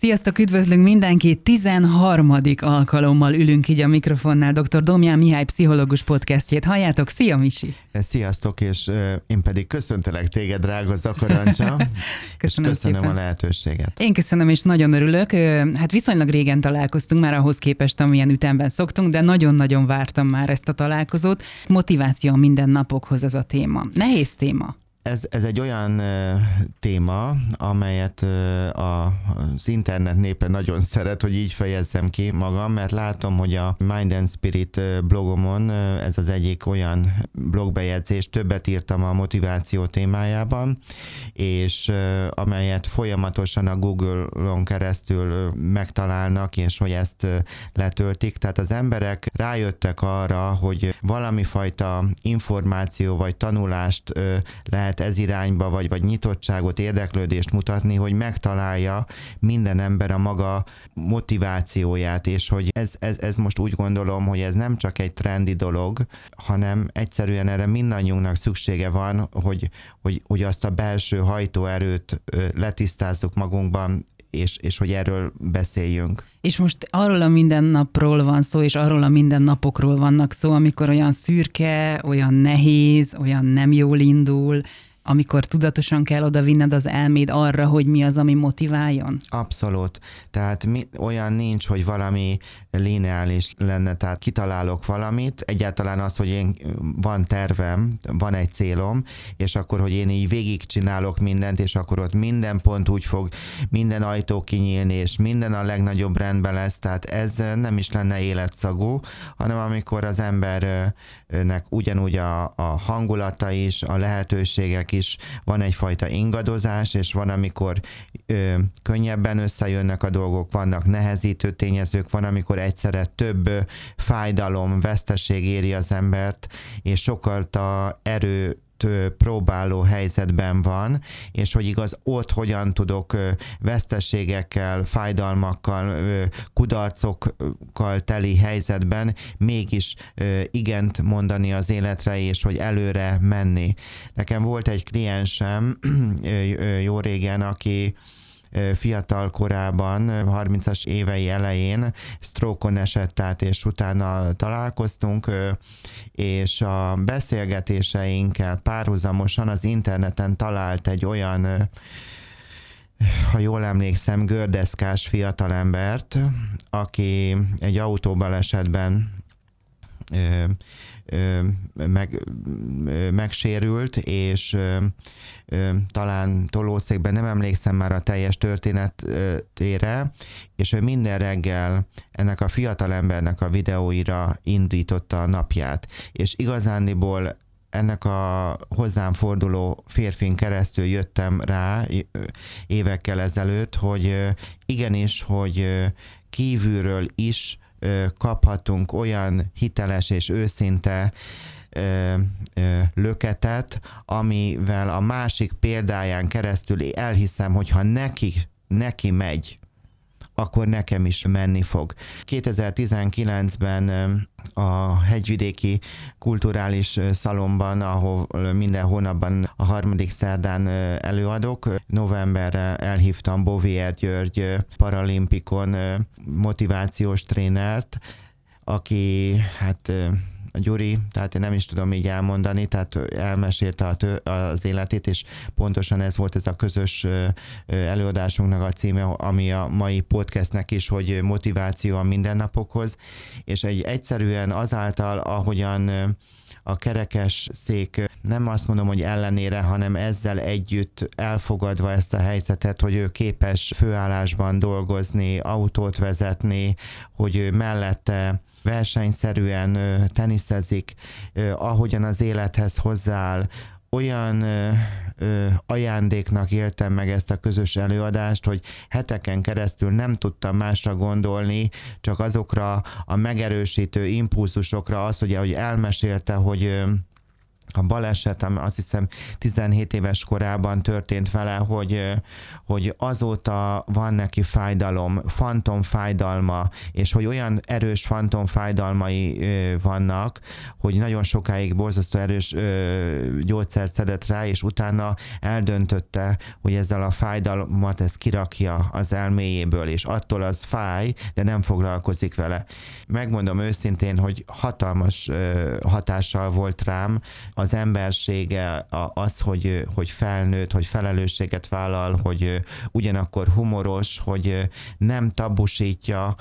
Sziasztok, üdvözlünk mindenkit! 13. alkalommal ülünk így a mikrofonnál dr. Domján Mihály pszichológus podcastjét. Halljátok, szia Misi! Sziasztok, és én pedig köszöntelek téged, drága Zakarancsa. köszönöm, köszönöm szépen. a lehetőséget. Én köszönöm, és nagyon örülök. Hát viszonylag régen találkoztunk már ahhoz képest, amilyen ütemben szoktunk, de nagyon-nagyon vártam már ezt a találkozót. Motiváció minden napokhoz ez a téma. Nehéz téma. Ez, ez egy olyan téma, amelyet az internet népe nagyon szeret, hogy így fejezzem ki magam, mert látom, hogy a Mind and Spirit blogomon ez az egyik olyan blogbejegyzés, többet írtam a motiváció témájában, és amelyet folyamatosan a Google-on keresztül megtalálnak, és hogy ezt letöltik. Tehát az emberek rájöttek arra, hogy valami fajta információ vagy tanulást lehet lehet ez irányba, vagy, vagy nyitottságot, érdeklődést mutatni, hogy megtalálja minden ember a maga motivációját, és hogy ez, ez, ez most úgy gondolom, hogy ez nem csak egy trendi dolog, hanem egyszerűen erre mindannyiunknak szüksége van, hogy, hogy, hogy azt a belső hajtóerőt letisztázzuk magunkban, és, és hogy erről beszéljünk. És most arról a mindennapról van szó, és arról a mindennapokról vannak szó, amikor olyan szürke, olyan nehéz, olyan nem jól indul, amikor tudatosan kell oda vinned az elméd arra, hogy mi az, ami motiváljon? Abszolút. Tehát mi, olyan nincs, hogy valami lineális lenne, tehát kitalálok valamit, egyáltalán az, hogy én van tervem, van egy célom, és akkor, hogy én így végigcsinálok mindent, és akkor ott minden pont úgy fog, minden ajtó kinyílni, és minden a legnagyobb rendben lesz, tehát ez nem is lenne életszagú, hanem amikor az embernek ugyanúgy a, a hangulata is, a lehetőségek is, van egyfajta ingadozás, és van, amikor ö, könnyebben összejönnek a dolgok, vannak nehezítő tényezők, van, amikor egyszerre több fájdalom, veszteség éri az embert, és sokkal a erő próbáló helyzetben van, és hogy igaz, ott hogyan tudok veszteségekkel, fájdalmakkal, kudarcokkal teli helyzetben mégis igent mondani az életre, és hogy előre menni. Nekem volt egy kliensem jó régen, aki fiatal korában, 30-as évei elején sztrókon esett át, és utána találkoztunk, és a beszélgetéseinkkel párhuzamosan az interneten talált egy olyan ha jól emlékszem, gördeszkás fiatalembert, aki egy autóbalesetben meg, megsérült, és talán tolószékben nem emlékszem már a teljes történetére, és ő minden reggel ennek a fiatalembernek a videóira indította a napját. És igazándiból ennek a hozzám forduló férfin keresztül jöttem rá évekkel ezelőtt, hogy igenis, hogy kívülről is kaphatunk olyan hiteles és őszinte löketet, amivel a másik példáján keresztül elhiszem, hogyha neki, neki megy, akkor nekem is menni fog. 2019-ben a hegyvidéki kulturális szalomban, ahol minden hónapban a harmadik szerdán előadok. Novemberre elhívtam Bovier György paralimpikon motivációs trénert, aki hát a Gyuri, tehát én nem is tudom így elmondani, tehát elmesélte a tő, az életét, és pontosan ez volt ez a közös előadásunknak a címe, ami a mai podcastnek is, hogy motiváció a mindennapokhoz, és egy egyszerűen azáltal, ahogyan a kerekes szék nem azt mondom, hogy ellenére, hanem ezzel együtt elfogadva ezt a helyzetet, hogy ő képes főállásban dolgozni, autót vezetni, hogy ő mellette versenyszerűen teniszezik, ahogyan az élethez hozzááll, olyan ajándéknak éltem meg ezt a közös előadást, hogy heteken keresztül nem tudtam másra gondolni, csak azokra a megerősítő impulzusokra, az, ugye, hogy elmesélte, hogy ö, a baleset, ami azt hiszem 17 éves korában történt vele, hogy, hogy azóta van neki fájdalom, fantom fájdalma, és hogy olyan erős fantom fájdalmai vannak, hogy nagyon sokáig borzasztó erős gyógyszert szedett rá, és utána eldöntötte, hogy ezzel a fájdalmat ezt kirakja az elméjéből, és attól az fáj, de nem foglalkozik vele. Megmondom őszintén, hogy hatalmas hatással volt rám, az embersége, az, hogy, hogy felnőtt, hogy felelősséget vállal, hogy ugyanakkor humoros, hogy nem tabusítja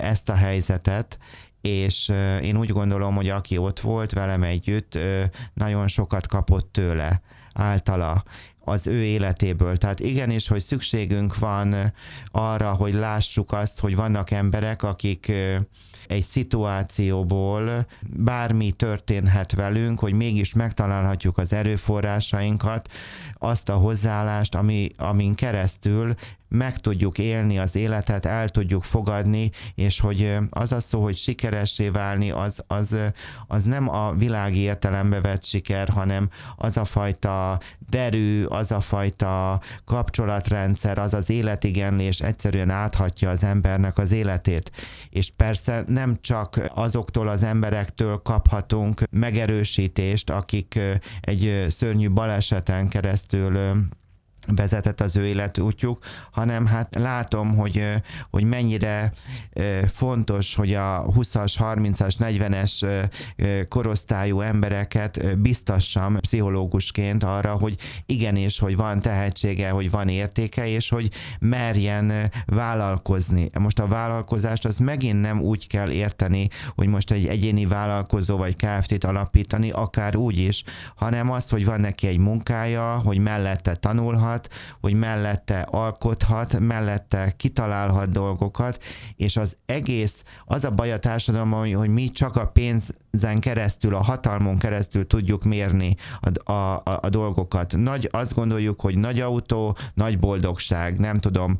ezt a helyzetet, és én úgy gondolom, hogy aki ott volt velem együtt, nagyon sokat kapott tőle, általa az ő életéből. Tehát igenis, hogy szükségünk van arra, hogy lássuk azt, hogy vannak emberek, akik egy szituációból bármi történhet velünk, hogy mégis megtalálhatjuk az erőforrásainkat, azt a hozzáállást, ami, amin keresztül meg tudjuk élni az életet, el tudjuk fogadni, és hogy az a szó, hogy sikeressé válni, az, az, az nem a világi értelembe vett siker, hanem az a fajta derű, az a fajta kapcsolatrendszer, az az életigenlés egyszerűen áthatja az embernek az életét. És persze nem csak azoktól az emberektől kaphatunk megerősítést, akik egy szörnyű baleseten keresztül vezetett az ő életútjuk, hanem hát látom, hogy, hogy mennyire fontos, hogy a 20-as, 30-as, 40-es korosztályú embereket biztassam pszichológusként arra, hogy igenis, hogy van tehetsége, hogy van értéke, és hogy merjen vállalkozni. Most a vállalkozást az megint nem úgy kell érteni, hogy most egy egyéni vállalkozó vagy Kft-t alapítani, akár úgy is, hanem az, hogy van neki egy munkája, hogy mellette tanulhat, tanulhat, hogy mellette alkothat, mellette kitalálhat dolgokat, és az egész, az a baj a társadalomban, hogy mi csak a pénzen keresztül, a hatalmon keresztül tudjuk mérni a, a, a, a dolgokat. Nagy, azt gondoljuk, hogy nagy autó, nagy boldogság, nem tudom,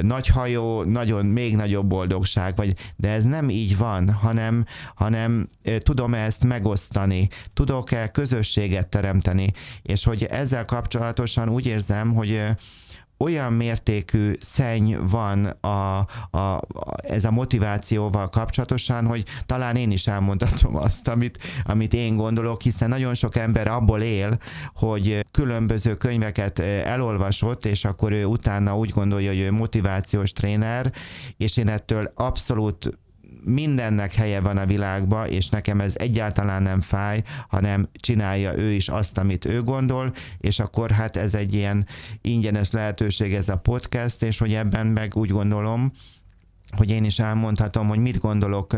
nagy hajó, nagyon még nagyobb boldogság, vagy, de ez nem így van, hanem, hanem tudom ezt megosztani, tudok-e közösséget teremteni, és hogy ezzel kapcsolatosan úgy érzem, hogy olyan mértékű szenny van a, a, a, ez a motivációval kapcsolatosan, hogy talán én is elmondhatom azt, amit, amit én gondolok, hiszen nagyon sok ember abból él, hogy különböző könyveket elolvasott, és akkor ő utána úgy gondolja, hogy ő motivációs tréner, és én ettől abszolút mindennek helye van a világban, és nekem ez egyáltalán nem fáj, hanem csinálja ő is azt, amit ő gondol, és akkor hát ez egy ilyen ingyenes lehetőség ez a podcast, és hogy ebben meg úgy gondolom, hogy én is elmondhatom, hogy mit gondolok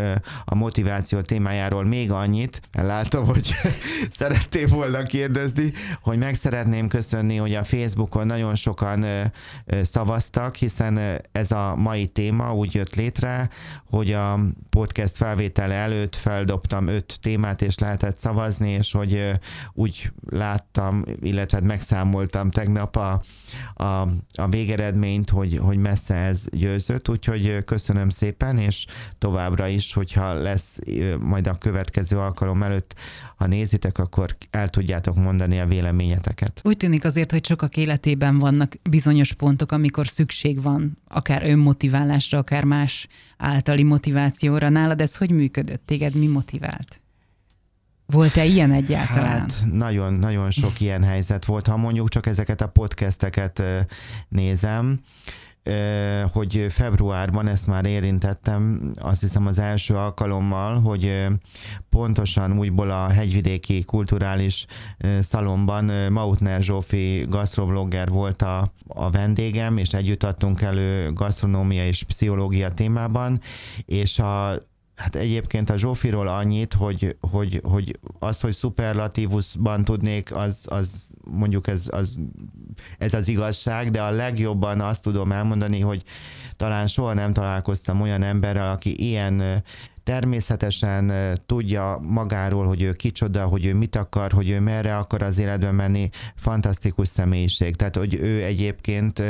a motiváció témájáról még annyit. Látom, hogy szerettél volna kérdezni, hogy meg szeretném köszönni, hogy a Facebookon nagyon sokan szavaztak, hiszen ez a mai téma úgy jött létre, hogy a podcast felvétele előtt feldobtam öt témát, és lehetett szavazni, és hogy úgy láttam, illetve megszámoltam tegnap a, a, a végeredményt, hogy, hogy messze ez győzött, úgyhogy köszönöm köszönöm szépen, és továbbra is, hogyha lesz majd a következő alkalom előtt, ha nézitek, akkor el tudjátok mondani a véleményeteket. Úgy tűnik azért, hogy sokak életében vannak bizonyos pontok, amikor szükség van, akár önmotiválásra, akár más általi motivációra. Nálad ez hogy működött? Téged mi motivált? Volt-e ilyen egyáltalán? Hát nagyon, nagyon sok ilyen helyzet volt. Ha mondjuk csak ezeket a podcasteket nézem, hogy februárban, ezt már érintettem, azt hiszem az első alkalommal, hogy pontosan úgyból a hegyvidéki kulturális szalomban Mautner Zsófi gasztroblogger volt a, a vendégem, és együtt adtunk elő gasztronómia és pszichológia témában, és a Hát egyébként a Zsófiról annyit, hogy, hogy, hogy az, hogy szuperlatívusban tudnék, az, az mondjuk ez az, ez az igazság, de a legjobban azt tudom elmondani, hogy talán soha nem találkoztam olyan emberrel, aki ilyen természetesen tudja magáról, hogy ő kicsoda, hogy ő mit akar, hogy ő merre akar az életben menni, fantasztikus személyiség. Tehát, hogy ő egyébként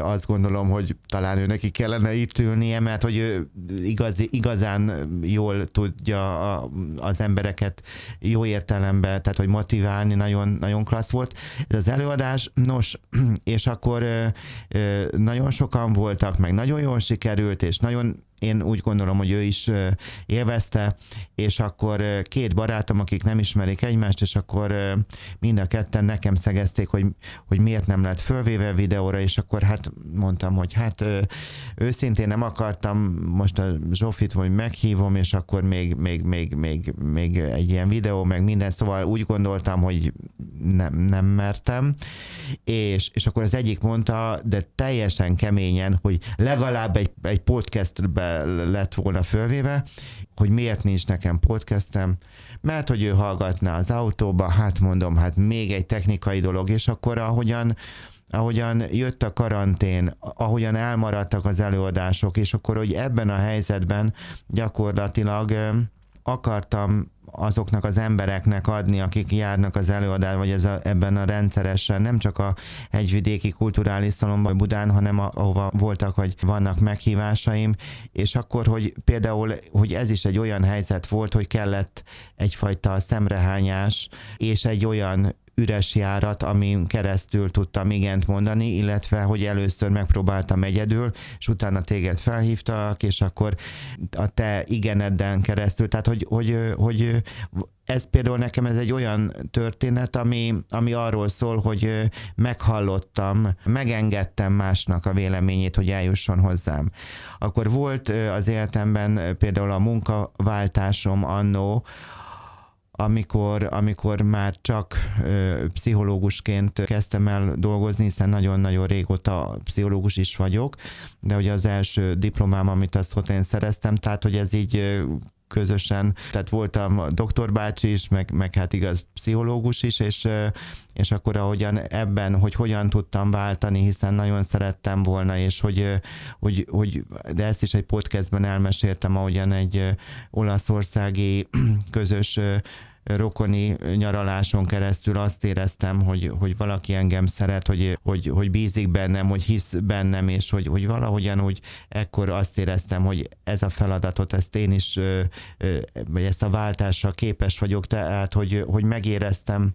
azt gondolom, hogy talán ő neki kellene itt ülnie, mert hogy ő igazi, igazán jól tudja az embereket jó értelemben, tehát hogy motiválni, nagyon, nagyon klassz volt. Ez az előadás, nos, és akkor nagyon sokan voltak, meg nagyon jól sikerült, és nagyon én úgy gondolom, hogy ő is élvezte, és akkor két barátom, akik nem ismerik egymást, és akkor mind a ketten nekem szegezték, hogy, hogy miért nem lett fölvéve videóra, és akkor hát mondtam, hogy hát őszintén nem akartam most a Zsofit, hogy meghívom, és akkor még, még, még, még, még egy ilyen videó, meg minden, szóval úgy gondoltam, hogy nem, nem mertem, és, és akkor az egyik mondta, de teljesen keményen, hogy legalább egy, egy podcastbe lett volna fölvéve, hogy miért nincs nekem podcastem, mert hogy ő hallgatná az autóba, hát mondom, hát még egy technikai dolog, és akkor ahogyan ahogyan jött a karantén, ahogyan elmaradtak az előadások, és akkor, hogy ebben a helyzetben gyakorlatilag akartam azoknak az embereknek adni, akik járnak az előadás, vagy ez a, ebben a rendszeresen, nem csak a hegyvidéki kulturális szalomban Budán, hanem a, ahova voltak, hogy vannak meghívásaim, és akkor, hogy például, hogy ez is egy olyan helyzet volt, hogy kellett egyfajta szemrehányás, és egy olyan üres járat, amin keresztül tudtam igent mondani, illetve hogy először megpróbáltam egyedül, és utána téged felhívtalak, és akkor a te igenedden keresztül, tehát hogy, hogy, hogy ez például nekem ez egy olyan történet, ami, ami arról szól, hogy meghallottam, megengedtem másnak a véleményét, hogy eljusson hozzám. Akkor volt az életemben például a munkaváltásom annó, amikor, amikor már csak ö, pszichológusként kezdtem el dolgozni, hiszen nagyon-nagyon régóta pszichológus is vagyok, de ugye az első diplomám, amit azt én szereztem, tehát hogy ez így közösen, tehát voltam doktor bácsi is, meg, meg hát igaz pszichológus is, és, és akkor ahogyan ebben, hogy hogyan tudtam váltani, hiszen nagyon szerettem volna, és hogy, hogy, hogy de ezt is egy podcastben elmeséltem, ahogyan egy olaszországi közös rokoni nyaraláson keresztül azt éreztem, hogy, hogy valaki engem szeret, hogy, hogy, hogy bízik bennem, hogy hisz bennem, és hogy, hogy valahogyan úgy ekkor azt éreztem, hogy ez a feladatot, ezt én is, vagy ezt a váltásra képes vagyok, tehát hogy, hogy megéreztem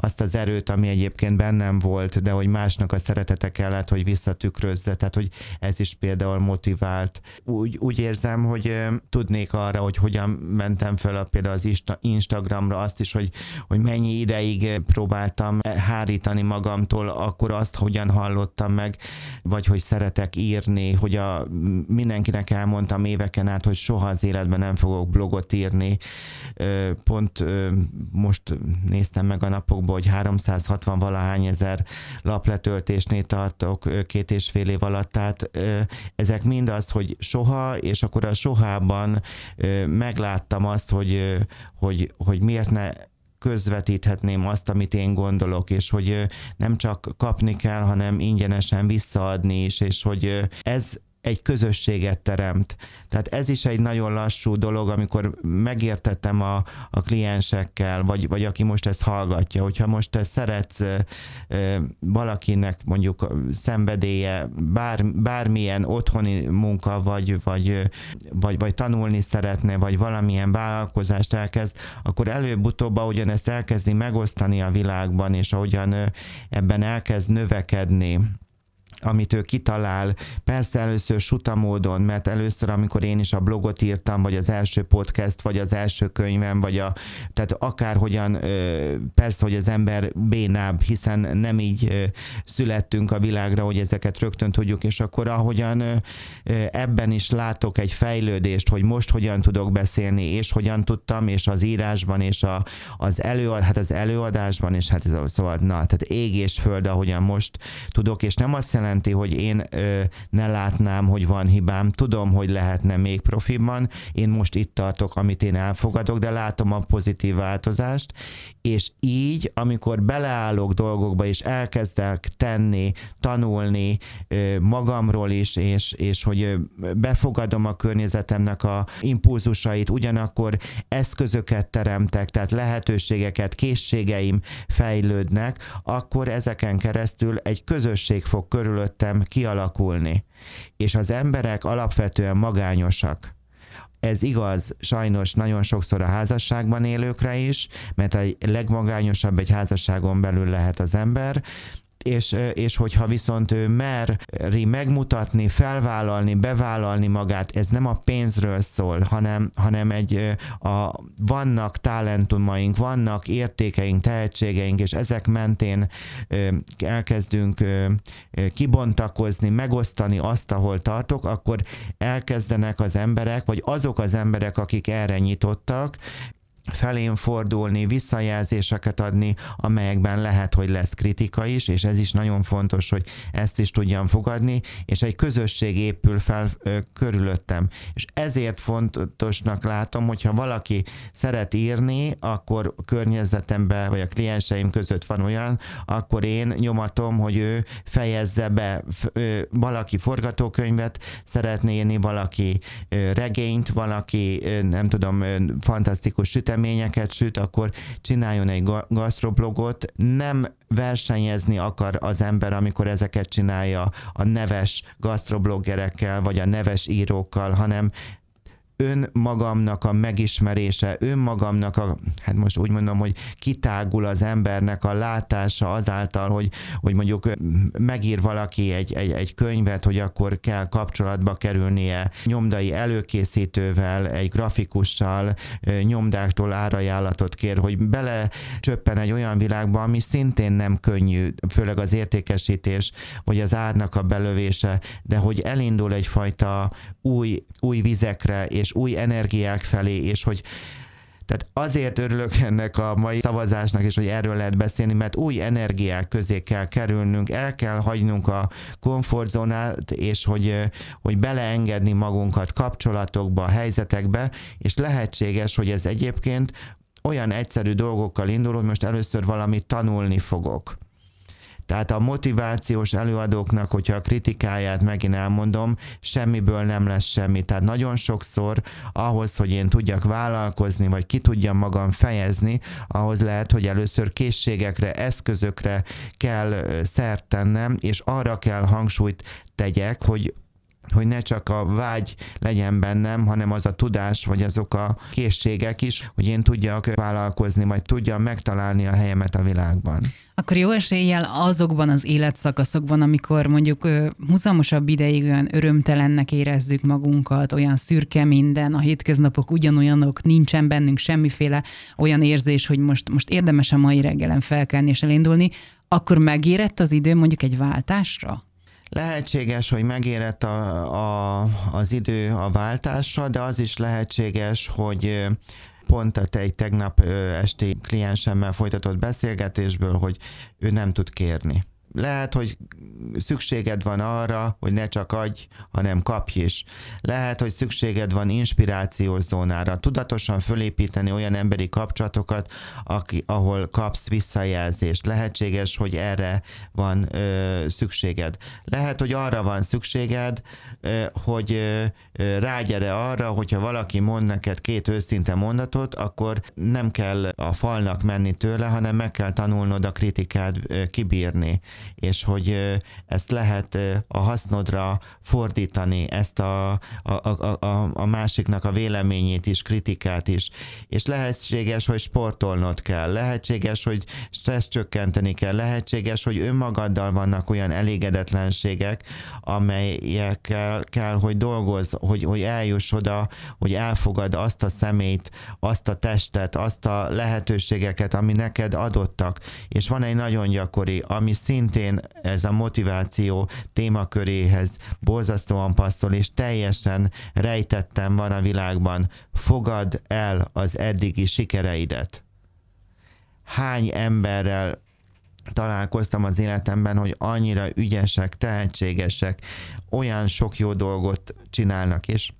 azt az erőt, ami egyébként bennem volt, de hogy másnak a szeretete kellett, hogy visszatükrözze, tehát hogy ez is például motivált. Úgy, úgy érzem, hogy tudnék arra, hogy hogyan mentem fel a, például az Instagramra azt is, hogy, hogy mennyi ideig próbáltam hárítani magamtól, akkor azt hogyan hallottam meg, vagy hogy szeretek írni, hogy a, mindenkinek elmondtam éveken át, hogy soha az életben nem fogok blogot írni. Pont most néztem meg a napokban, hogy 360 valahány ezer lapletöltésnél tartok két és fél év alatt, tehát ezek mind az, hogy soha, és akkor a sohában megláttam azt, hogy, hogy, hogy miért ne közvetíthetném azt, amit én gondolok, és hogy nem csak kapni kell, hanem ingyenesen visszaadni is, és hogy ez egy közösséget teremt. Tehát ez is egy nagyon lassú dolog, amikor megértettem a, a kliensekkel, vagy, vagy aki most ezt hallgatja, hogyha most te szeretsz valakinek mondjuk szenvedélye, bár, bármilyen otthoni munka, vagy, vagy, vagy, vagy tanulni szeretne, vagy valamilyen vállalkozást elkezd, akkor előbb-utóbb, ahogyan ezt elkezdi megosztani a világban, és ahogyan ebben elkezd növekedni, amit ő kitalál, persze először suta módon, mert először, amikor én is a blogot írtam, vagy az első podcast, vagy az első könyvem, vagy a, tehát akárhogyan, persze, hogy az ember bénább, hiszen nem így születtünk a világra, hogy ezeket rögtön tudjuk, és akkor ahogyan ebben is látok egy fejlődést, hogy most hogyan tudok beszélni, és hogyan tudtam, és az írásban, és a, az, előad, hát az előadásban, és hát ez a, szóval, na, tehát ég és föld, ahogyan most tudok, és nem azt jelenti, hogy én ö, ne látnám, hogy van hibám. Tudom, hogy lehetne még profiban. Én most itt tartok, amit én elfogadok, de látom a pozitív változást, és így, amikor beleállok dolgokba, és elkezdek tenni, tanulni magamról is, és, és hogy befogadom a környezetemnek a impulzusait, ugyanakkor eszközöket teremtek, tehát lehetőségeket, készségeim fejlődnek, akkor ezeken keresztül egy közösség fog körülöttem kialakulni. És az emberek alapvetően magányosak ez igaz sajnos nagyon sokszor a házasságban élőkre is, mert a legmagányosabb egy házasságon belül lehet az ember, és, és hogyha viszont ő meri megmutatni, felvállalni, bevállalni magát, ez nem a pénzről szól, hanem, hanem egy, a, vannak talentumaink, vannak értékeink, tehetségeink, és ezek mentén elkezdünk kibontakozni, megosztani azt, ahol tartok, akkor elkezdenek az emberek, vagy azok az emberek, akik erre nyitottak, felén fordulni, visszajelzéseket adni, amelyekben lehet, hogy lesz kritika is, és ez is nagyon fontos, hogy ezt is tudjam fogadni, és egy közösség épül fel ö, körülöttem. És ezért fontosnak látom, hogyha valaki szeret írni, akkor környezetemben, vagy a klienseim között van olyan, akkor én nyomatom, hogy ő fejezze be, ö, valaki forgatókönyvet szeretné írni, valaki ö, regényt, valaki, ö, nem tudom, ö, fantasztikus süteményt, süteményeket süt, akkor csináljon egy gasztroblogot. Nem versenyezni akar az ember, amikor ezeket csinálja a neves gasztrobloggerekkel, vagy a neves írókkal, hanem önmagamnak a megismerése, önmagamnak a, hát most úgy mondom, hogy kitágul az embernek a látása azáltal, hogy, hogy mondjuk megír valaki egy, egy, egy könyvet, hogy akkor kell kapcsolatba kerülnie nyomdai előkészítővel, egy grafikussal, nyomdáktól árajánlatot kér, hogy bele csöppen egy olyan világba, ami szintén nem könnyű, főleg az értékesítés, vagy az árnak a belövése, de hogy elindul egyfajta új, új vizekre és és új energiák felé, és hogy tehát azért örülök ennek a mai szavazásnak, és hogy erről lehet beszélni, mert új energiák közé kell kerülnünk, el kell hagynunk a komfortzónát, és hogy, hogy beleengedni magunkat kapcsolatokba, helyzetekbe, és lehetséges, hogy ez egyébként olyan egyszerű dolgokkal indul, hogy most először valamit tanulni fogok tehát a motivációs előadóknak, hogyha a kritikáját megint elmondom, semmiből nem lesz semmi. Tehát nagyon sokszor ahhoz, hogy én tudjak vállalkozni, vagy ki tudjam magam fejezni, ahhoz lehet, hogy először készségekre, eszközökre kell szert tennem, és arra kell hangsúlyt tegyek, hogy hogy ne csak a vágy legyen bennem, hanem az a tudás, vagy azok a készségek is, hogy én tudjak vállalkozni, vagy tudjam megtalálni a helyemet a világban. Akkor jó eséllyel azokban az életszakaszokban, amikor mondjuk húzamosabb ideig olyan örömtelennek érezzük magunkat, olyan szürke minden, a hétköznapok ugyanolyanok, nincsen bennünk semmiféle olyan érzés, hogy most, most érdemes a mai reggelen felkelni és elindulni, akkor megérett az idő mondjuk egy váltásra? Lehetséges, hogy megérett a, a, az idő a váltásra, de az is lehetséges, hogy pont egy tegnap esti kliensemmel folytatott beszélgetésből, hogy ő nem tud kérni lehet, hogy szükséged van arra, hogy ne csak adj, hanem kapj is. Lehet, hogy szükséged van inspirációs zónára, tudatosan fölépíteni olyan emberi kapcsolatokat, aki, ahol kapsz visszajelzést. Lehetséges, hogy erre van ö, szükséged. Lehet, hogy arra van szükséged, ö, hogy ö, rágyere arra, hogyha valaki mond neked két őszinte mondatot, akkor nem kell a falnak menni tőle, hanem meg kell tanulnod a kritikát ö, kibírni és hogy ezt lehet a hasznodra fordítani, ezt a, a, a, a, a másiknak a véleményét is, kritikát is. És lehetséges, hogy sportolnod kell, lehetséges, hogy stressz csökkenteni kell, lehetséges, hogy önmagaddal vannak olyan elégedetlenségek, amelyekkel kell, hogy dolgozz, hogy, hogy eljuss oda, hogy elfogad azt a szemét, azt a testet, azt a lehetőségeket, ami neked adottak. És van egy nagyon gyakori, ami szintén szintén ez a motiváció témaköréhez borzasztóan passzol, és teljesen rejtettem van a világban. Fogad el az eddigi sikereidet. Hány emberrel találkoztam az életemben, hogy annyira ügyesek, tehetségesek, olyan sok jó dolgot csinálnak, és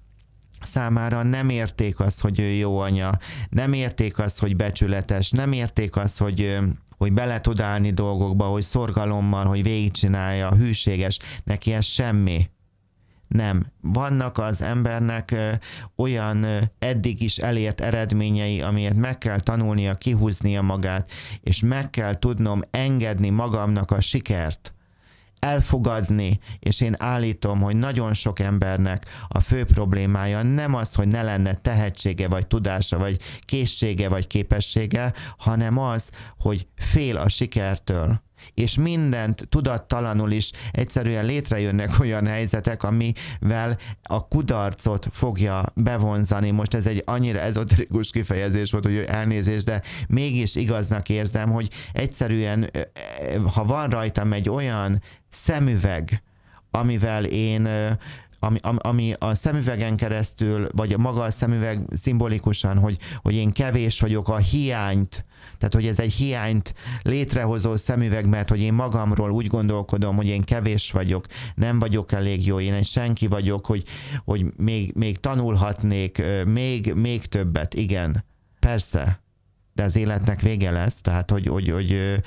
számára nem érték azt, hogy ő jó anya, nem érték azt, hogy becsületes, nem érték azt, hogy hogy bele tud állni dolgokba, hogy szorgalommal, hogy végigcsinálja, hűséges, neki ez semmi. Nem. Vannak az embernek olyan eddig is elért eredményei, amiért meg kell tanulnia, kihúznia magát, és meg kell tudnom engedni magamnak a sikert elfogadni, és én állítom, hogy nagyon sok embernek a fő problémája nem az, hogy ne lenne tehetsége, vagy tudása, vagy készsége, vagy képessége, hanem az, hogy fél a sikertől és mindent tudattalanul is egyszerűen létrejönnek olyan helyzetek, amivel a kudarcot fogja bevonzani. Most ez egy annyira ezoterikus kifejezés volt, hogy elnézés, de mégis igaznak érzem, hogy egyszerűen, ha van rajtam egy olyan szemüveg, amivel én ami, ami a szemüvegen keresztül, vagy maga a szemüveg szimbolikusan, hogy, hogy én kevés vagyok, a hiányt, tehát hogy ez egy hiányt létrehozó szemüveg, mert hogy én magamról úgy gondolkodom, hogy én kevés vagyok, nem vagyok elég jó, én egy senki vagyok, hogy, hogy még, még tanulhatnék, még, még többet, igen. Persze, de az életnek vége lesz, tehát hogy, hogy, hogy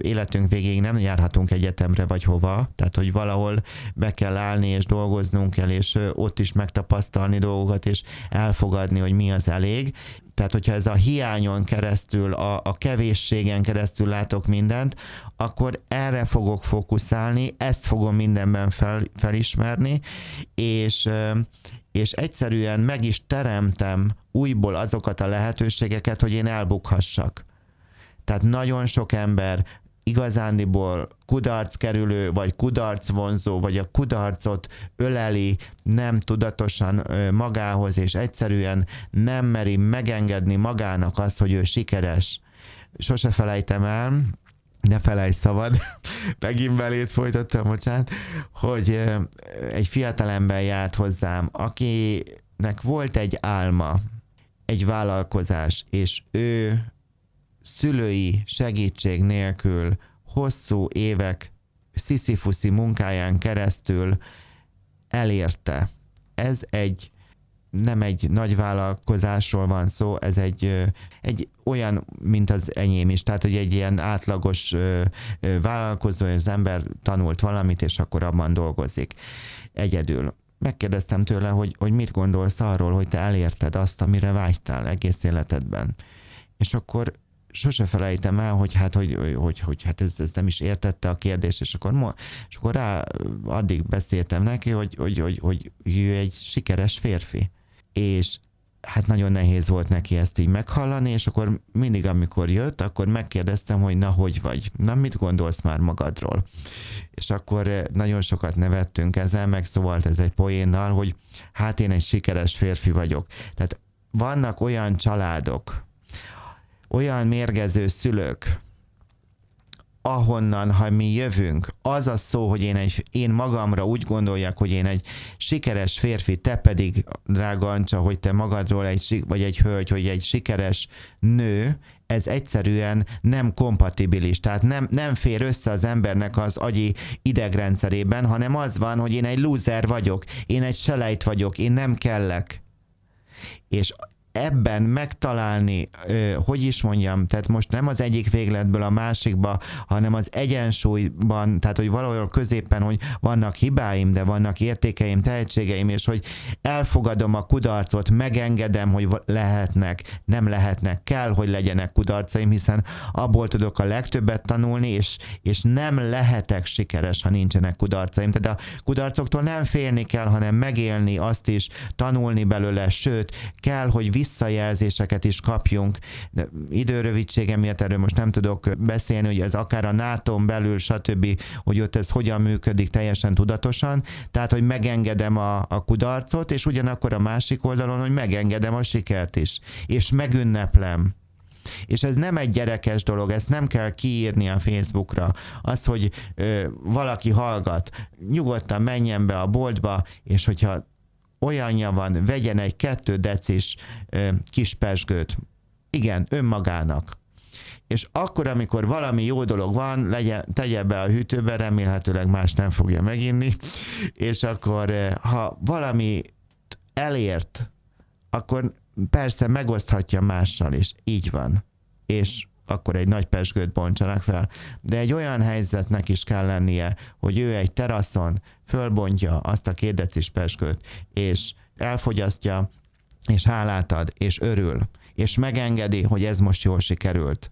életünk végéig nem járhatunk egyetemre vagy hova, tehát hogy valahol be kell állni és dolgoznunk kell, és ott is megtapasztalni dolgokat, és elfogadni, hogy mi az elég. Tehát, hogyha ez a hiányon keresztül, a, a kevésségen keresztül látok mindent, akkor erre fogok fókuszálni, ezt fogom mindenben fel, felismerni, és, és egyszerűen meg is teremtem újból azokat a lehetőségeket, hogy én elbukhassak. Tehát nagyon sok ember igazándiból kudarc kerülő, vagy kudarc vonzó, vagy a kudarcot öleli nem tudatosan magához, és egyszerűen nem meri megengedni magának azt, hogy ő sikeres. Sose felejtem el, ne felejts szabad, megint belét folytattam, bocsánat, hogy egy fiatalember járt hozzám, akinek volt egy álma, egy vállalkozás, és ő szülői segítség nélkül hosszú évek sziszifuszi munkáján keresztül elérte. Ez egy nem egy nagy vállalkozásról van szó, ez egy, egy olyan, mint az enyém is, tehát hogy egy ilyen átlagos vállalkozó, az ember tanult valamit, és akkor abban dolgozik egyedül. Megkérdeztem tőle, hogy, hogy mit gondolsz arról, hogy te elérted azt, amire vágytál egész életedben. És akkor sose felejtem el, hogy hát, hogy, hogy, hogy, hát ez, ez, nem is értette a kérdést, és akkor, és akkor rá addig beszéltem neki, hogy, hogy, hogy, hogy ő egy sikeres férfi és hát nagyon nehéz volt neki ezt így meghallani, és akkor mindig, amikor jött, akkor megkérdeztem, hogy na, hogy vagy? Na, mit gondolsz már magadról? És akkor eh, nagyon sokat nevettünk ezzel, meg szóval ez egy poénnal, hogy hát én egy sikeres férfi vagyok. Tehát vannak olyan családok, olyan mérgező szülők, ahonnan, ha mi jövünk, az a szó, hogy én, egy, én magamra úgy gondoljak, hogy én egy sikeres férfi, te pedig, drága Ancsa, hogy te magadról egy, vagy egy hölgy, hogy egy sikeres nő, ez egyszerűen nem kompatibilis, tehát nem, nem fér össze az embernek az agyi idegrendszerében, hanem az van, hogy én egy loser vagyok, én egy selejt vagyok, én nem kellek. És ebben megtalálni, hogy is mondjam, tehát most nem az egyik végletből a másikba, hanem az egyensúlyban, tehát hogy valahol középen, hogy vannak hibáim, de vannak értékeim, tehetségeim, és hogy elfogadom a kudarcot, megengedem, hogy lehetnek, nem lehetnek, kell, hogy legyenek kudarcaim, hiszen abból tudok a legtöbbet tanulni, és, és nem lehetek sikeres, ha nincsenek kudarcaim. Tehát a kudarcoktól nem félni kell, hanem megélni azt is, tanulni belőle, sőt, kell, hogy visszajelzéseket is kapjunk. De időrövidsége miatt erről most nem tudok beszélni, hogy ez akár a nato belül, stb., hogy ott ez hogyan működik teljesen tudatosan. Tehát, hogy megengedem a, a kudarcot, és ugyanakkor a másik oldalon, hogy megengedem a sikert is. És megünneplem. És ez nem egy gyerekes dolog, ezt nem kell kiírni a Facebookra. Az, hogy ö, valaki hallgat, nyugodtan menjen be a boltba, és hogyha olyanja van, vegyen egy kettő decis kis pesgőt. Igen, önmagának. És akkor, amikor valami jó dolog van, legyen, tegye be a hűtőbe, remélhetőleg más nem fogja meginni, és akkor, ha valami elért, akkor persze megoszthatja mással is, így van. És akkor egy nagy pesgőt bontsanak fel. De egy olyan helyzetnek is kell lennie, hogy ő egy teraszon fölbontja azt a két decis pesgőt, és elfogyasztja, és hálát ad, és örül, és megengedi, hogy ez most jól sikerült.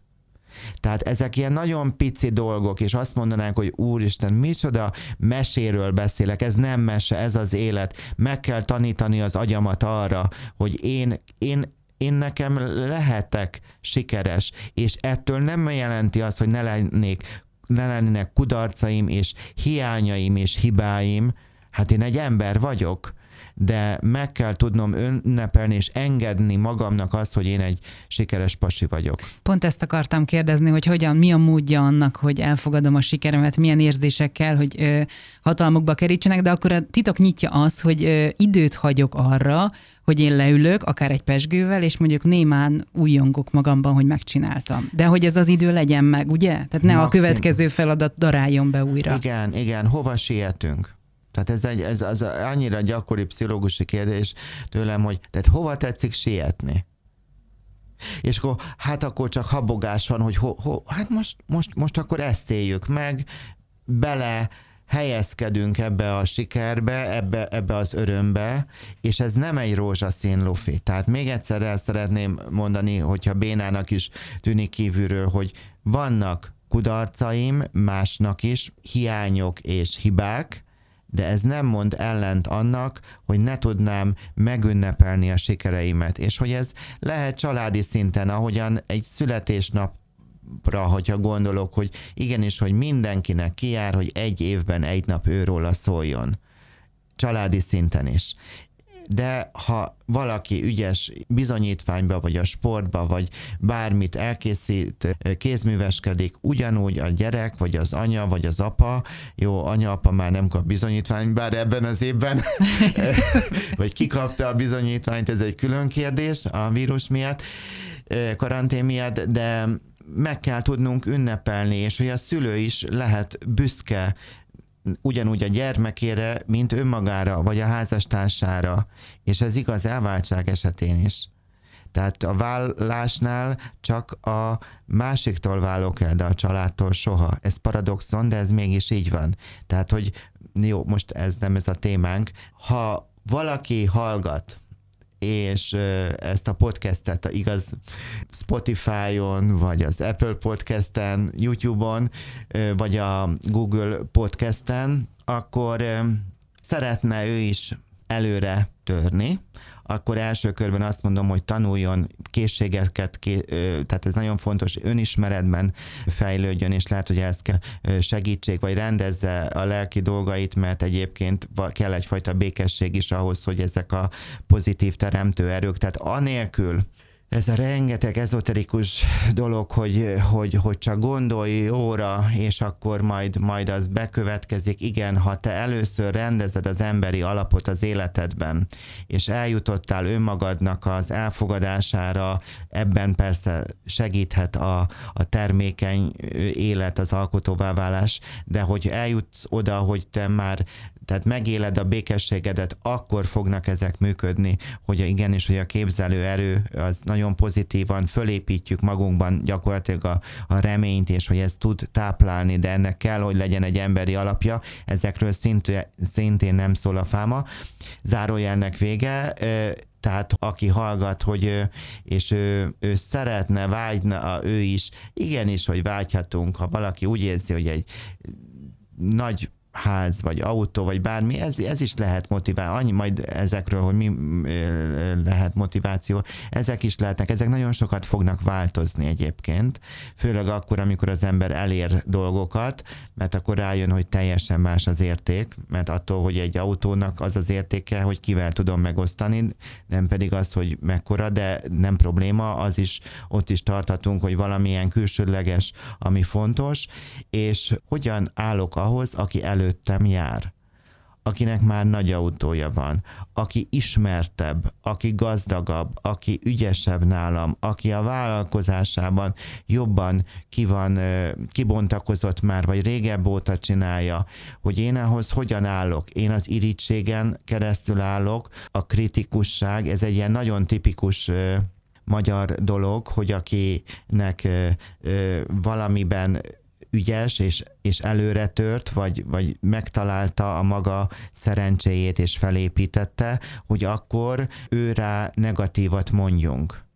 Tehát ezek ilyen nagyon pici dolgok, és azt mondanánk, hogy úristen, micsoda meséről beszélek, ez nem mese, ez az élet. Meg kell tanítani az agyamat arra, hogy én, én én nekem lehetek sikeres, és ettől nem jelenti azt, hogy ne lennék ne lennének kudarcaim és hiányaim és hibáim, hát én egy ember vagyok, de meg kell tudnom ünnepelni és engedni magamnak azt, hogy én egy sikeres pasi vagyok. Pont ezt akartam kérdezni, hogy hogyan, mi a módja annak, hogy elfogadom a sikeremet, milyen érzésekkel, hogy ö, hatalmukba kerítsenek, de akkor a titok nyitja az, hogy ö, időt hagyok arra, hogy én leülök, akár egy pesgővel, és mondjuk némán újongok magamban, hogy megcsináltam. De hogy ez az idő legyen meg, ugye? Tehát ne Maxim. a következő feladat daráljon be újra. Igen, igen, hova sietünk? Tehát ez, egy, ez az annyira gyakori pszichológusi kérdés tőlem, hogy tehát hova tetszik sietni? És akkor, hát akkor csak habogás van, hogy ho, ho, hát most, most, most akkor ezt éljük meg, bele helyezkedünk ebbe a sikerbe, ebbe, ebbe az örömbe, és ez nem egy rózsaszín lufi. Tehát még egyszer el szeretném mondani, hogyha bénának is tűnik kívülről, hogy vannak kudarcaim másnak is, hiányok és hibák, de ez nem mond ellent annak, hogy ne tudnám megünnepelni a sikereimet, és hogy ez lehet családi szinten, ahogyan egy születésnap hogyha gondolok, hogy igenis, hogy mindenkinek kijár, hogy egy évben egy nap őróla szóljon. Családi szinten is de ha valaki ügyes bizonyítványba, vagy a sportba, vagy bármit elkészít, kézműveskedik, ugyanúgy a gyerek, vagy az anya, vagy az apa, jó, anya-apa már nem kap bizonyítványt, bár ebben az évben, vagy kikapta a bizonyítványt, ez egy külön kérdés a vírus miatt, karantén miatt, de meg kell tudnunk ünnepelni, és hogy a szülő is lehet büszke ugyanúgy a gyermekére, mint önmagára, vagy a házastársára, és ez igaz elváltság esetén is. Tehát a vállásnál csak a másiktól válok el, de a családtól soha. Ez paradoxon, de ez mégis így van. Tehát, hogy jó, most ez nem ez a témánk. Ha valaki hallgat, és ezt a podcastet, igaz Spotify-on, vagy az Apple Podcast-en, YouTube-on, vagy a Google Podcast-en, akkor szeretne ő is előre törni, akkor első körben azt mondom, hogy tanuljon készségeket, tehát ez nagyon fontos, önismeretben fejlődjön, és lehet, hogy ez kell segítség, vagy rendezze a lelki dolgait, mert egyébként kell egyfajta békesség is ahhoz, hogy ezek a pozitív teremtő erők, tehát anélkül, ez a rengeteg ezoterikus dolog, hogy, hogy, hogy csak gondolj óra, és akkor majd, majd az bekövetkezik. Igen, ha te először rendezed az emberi alapot az életedben, és eljutottál önmagadnak az elfogadására, ebben persze segíthet a, a termékeny élet, az alkotóvá válás, de hogy eljutsz oda, hogy te már tehát megéled a békességedet, akkor fognak ezek működni, hogy igenis, hogy a képzelő erő az nagyon pozitívan fölépítjük magunkban gyakorlatilag a, a reményt, és hogy ez tud táplálni, de ennek kell, hogy legyen egy emberi alapja. Ezekről szintén, szintén nem szól a fáma. Zárójelnek vége, tehát aki hallgat, hogy és ő, ő szeretne, vágyna, ő is, igenis, hogy vágyhatunk, ha valaki úgy érzi, hogy egy nagy ház, vagy autó, vagy bármi, ez, ez is lehet motivál. Annyi majd ezekről, hogy mi lehet motiváció, ezek is lehetnek, ezek nagyon sokat fognak változni egyébként, főleg akkor, amikor az ember elér dolgokat, mert akkor rájön, hogy teljesen más az érték, mert attól, hogy egy autónak az az értéke, hogy kivel tudom megosztani, nem pedig az, hogy mekkora, de nem probléma, az is, ott is tartatunk, hogy valamilyen külsőleges, ami fontos, és hogyan állok ahhoz, aki elő előttem jár. akinek már nagy autója van, aki ismertebb, aki gazdagabb, aki ügyesebb nálam, aki a vállalkozásában jobban ki van, kibontakozott már, vagy régebb óta csinálja, hogy én ahhoz hogyan állok. Én az irítségen keresztül állok, a kritikusság, ez egy ilyen nagyon tipikus magyar dolog, hogy akinek valamiben ügyes és, és előre tört, vagy, vagy megtalálta a maga szerencséjét és felépítette, hogy akkor őrá negatívat mondjunk.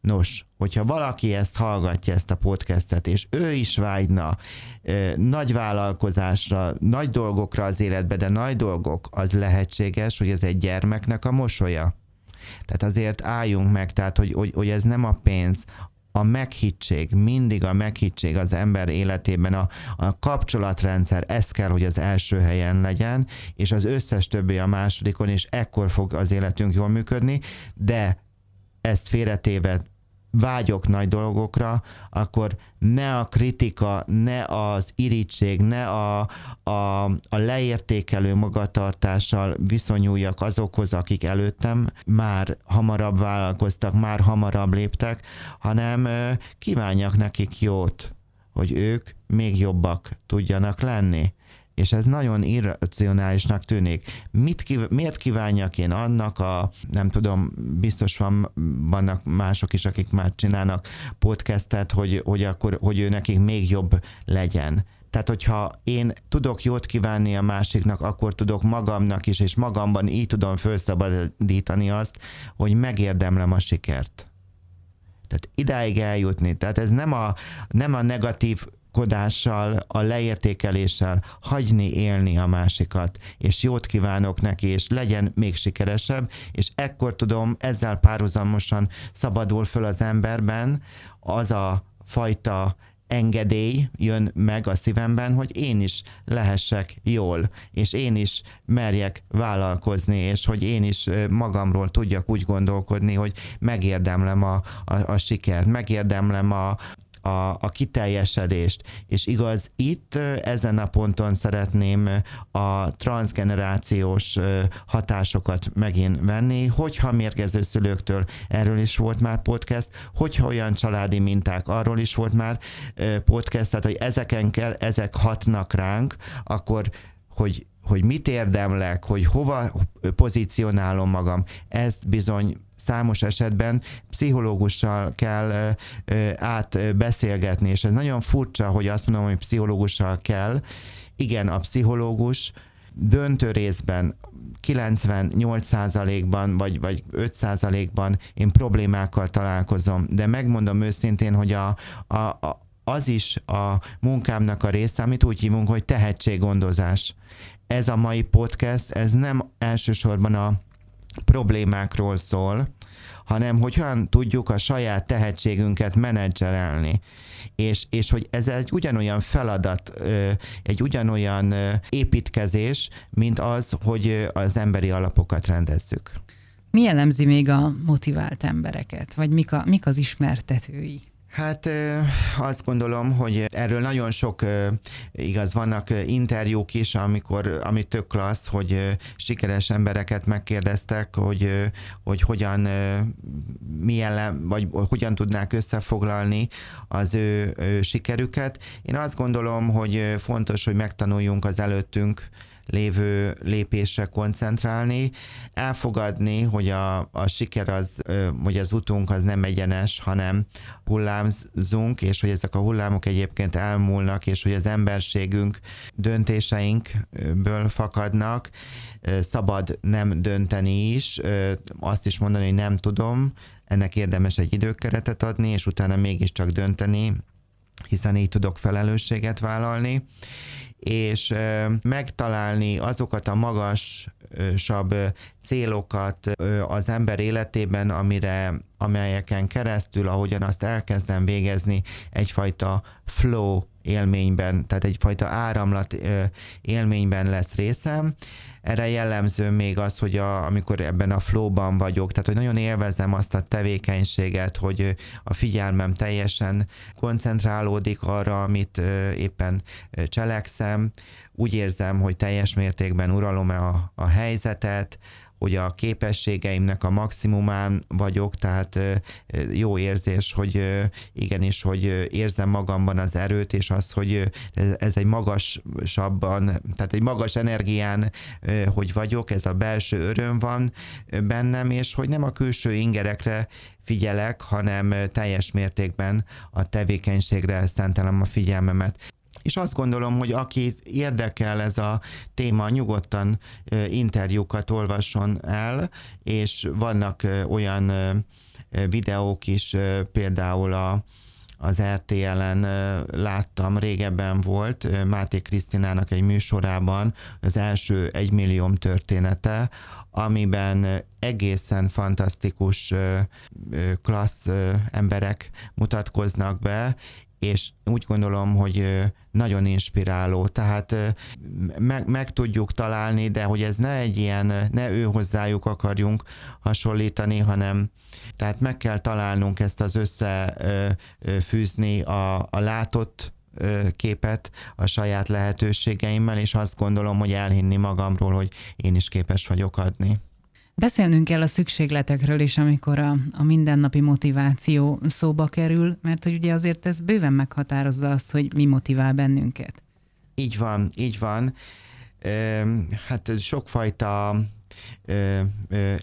Nos, hogyha valaki ezt hallgatja, ezt a podcastet, és ő is vágyna ö, nagy vállalkozásra, nagy dolgokra az életbe, de nagy dolgok, az lehetséges, hogy ez egy gyermeknek a mosolya. Tehát azért álljunk meg, tehát hogy, hogy, hogy ez nem a pénz, a meghittség, mindig a meghittség az ember életében, a, a kapcsolatrendszer, ez kell, hogy az első helyen legyen, és az összes többi a másodikon, és ekkor fog az életünk jól működni, de ezt félretéve vágyok nagy dolgokra, akkor ne a kritika, ne az irítség, ne a, a, a leértékelő magatartással viszonyuljak azokhoz, akik előttem már hamarabb vállalkoztak, már hamarabb léptek, hanem kívánjak nekik jót, hogy ők még jobbak tudjanak lenni és ez nagyon irracionálisnak tűnik. Mit kív- miért kívánjak én annak a, nem tudom, biztos van, vannak mások is, akik már csinálnak podcastet, hogy, hogy akkor, hogy ő nekik még jobb legyen. Tehát, hogyha én tudok jót kívánni a másiknak, akkor tudok magamnak is, és magamban így tudom felszabadítani azt, hogy megérdemlem a sikert. Tehát idáig eljutni. Tehát ez nem a, nem a negatív kodással, a leértékeléssel hagyni élni a másikat, és jót kívánok neki, és legyen még sikeresebb, és ekkor tudom, ezzel párhuzamosan szabadul föl az emberben az a fajta engedély jön meg a szívemben, hogy én is lehessek jól, és én is merjek vállalkozni, és hogy én is magamról tudjak úgy gondolkodni, hogy megérdemlem a, a, a sikert, megérdemlem a, a, a kiteljesedést. És igaz, itt ezen a ponton szeretném a transgenerációs hatásokat megint venni, hogyha mérgező szülőktől erről is volt már podcast, hogyha olyan családi minták, arról is volt már podcast, tehát hogy ezeken kell, ezek hatnak ránk, akkor hogy hogy mit érdemlek, hogy hova pozícionálom magam, ezt bizony számos esetben pszichológussal kell átbeszélgetni, és ez nagyon furcsa, hogy azt mondom, hogy pszichológussal kell. Igen, a pszichológus döntő részben 98%-ban vagy, vagy 5%-ban én problémákkal találkozom, de megmondom őszintén, hogy a, a, a, az is a munkámnak a része, amit úgy hívunk, hogy tehetséggondozás. Ez a mai podcast, ez nem elsősorban a problémákról szól, hanem hogy hogyan tudjuk a saját tehetségünket menedzserelni. És, és hogy ez egy ugyanolyan feladat, egy ugyanolyan építkezés, mint az, hogy az emberi alapokat rendezzük. Mi jellemzi még a motivált embereket, vagy mik, a, mik az ismertetői? Hát azt gondolom, hogy erről nagyon sok, igaz, vannak interjúk is, amikor, ami tök klassz, hogy sikeres embereket megkérdeztek, hogy, hogy hogyan, milyen, vagy hogyan tudnák összefoglalni az ő, ő sikerüket. Én azt gondolom, hogy fontos, hogy megtanuljunk az előttünk lévő lépésre koncentrálni, elfogadni, hogy a, a siker az, vagy az utunk az nem egyenes, hanem hullámzunk, és hogy ezek a hullámok egyébként elmúlnak, és hogy az emberségünk döntéseinkből fakadnak, szabad nem dönteni is, azt is mondani, hogy nem tudom, ennek érdemes egy időkeretet adni, és utána mégiscsak dönteni, hiszen így tudok felelősséget vállalni és megtalálni azokat a magasabb célokat az ember életében, amire amelyeken keresztül, ahogyan azt elkezdem végezni, egyfajta flow élményben, tehát egyfajta áramlat élményben lesz részem. Erre jellemző még az, hogy a, amikor ebben a flowban vagyok, tehát hogy nagyon élvezem azt a tevékenységet, hogy a figyelmem teljesen koncentrálódik arra, amit éppen cselekszem. Úgy érzem, hogy teljes mértékben uralom a, a helyzetet, hogy a képességeimnek a maximumán vagyok, tehát jó érzés, hogy igenis, hogy érzem magamban az erőt, és az, hogy ez egy magasabban, tehát egy magas energián, hogy vagyok, ez a belső öröm van bennem, és hogy nem a külső ingerekre figyelek, hanem teljes mértékben a tevékenységre szentelem a figyelmemet és azt gondolom, hogy aki érdekel ez a téma, nyugodtan interjúkat olvasson el, és vannak olyan videók is, például a, az RTL-en láttam, régebben volt Máté Krisztinának egy műsorában az első egymillióm története, amiben egészen fantasztikus klassz emberek mutatkoznak be, és úgy gondolom, hogy nagyon inspiráló, tehát meg, meg tudjuk találni, de hogy ez ne egy ilyen, ne ő hozzájuk akarjunk hasonlítani, hanem tehát meg kell találnunk ezt az összefűzni a, a látott képet a saját lehetőségeimmel, és azt gondolom, hogy elhinni magamról, hogy én is képes vagyok adni. Beszélnünk kell a szükségletekről is, amikor a, a mindennapi motiváció szóba kerül, mert hogy ugye azért ez bőven meghatározza azt, hogy mi motivál bennünket. Így van, így van. Hát sokfajta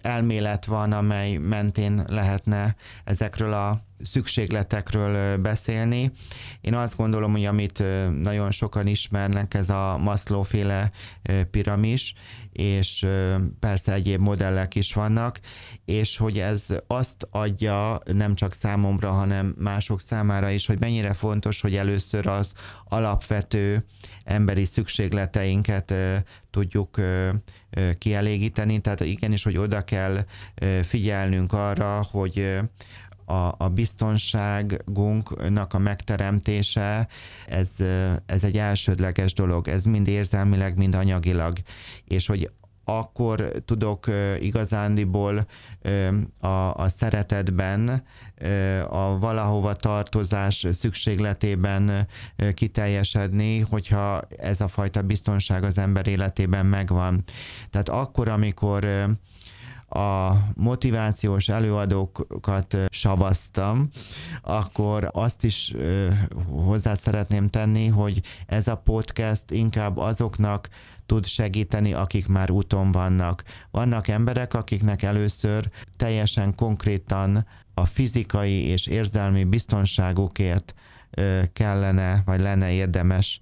elmélet van, amely mentén lehetne ezekről a szükségletekről beszélni. Én azt gondolom, hogy amit nagyon sokan ismernek, ez a Maslow féle piramis, és persze egyéb modellek is vannak, és hogy ez azt adja nem csak számomra, hanem mások számára is, hogy mennyire fontos, hogy először az alapvető emberi szükségleteinket tudjuk kielégíteni, tehát igenis, hogy oda kell figyelnünk arra, hogy a, a biztonságunknak a megteremtése, ez, ez egy elsődleges dolog, ez mind érzelmileg, mind anyagilag, és hogy akkor tudok igazándiból a, a szeretetben, a valahova tartozás szükségletében kiteljesedni, hogyha ez a fajta biztonság az ember életében megvan. Tehát akkor, amikor a motivációs előadókat savaztam, akkor azt is hozzá szeretném tenni, hogy ez a podcast inkább azoknak tud segíteni, akik már úton vannak. Vannak emberek, akiknek először teljesen konkrétan a fizikai és érzelmi biztonságukért kellene, vagy lenne érdemes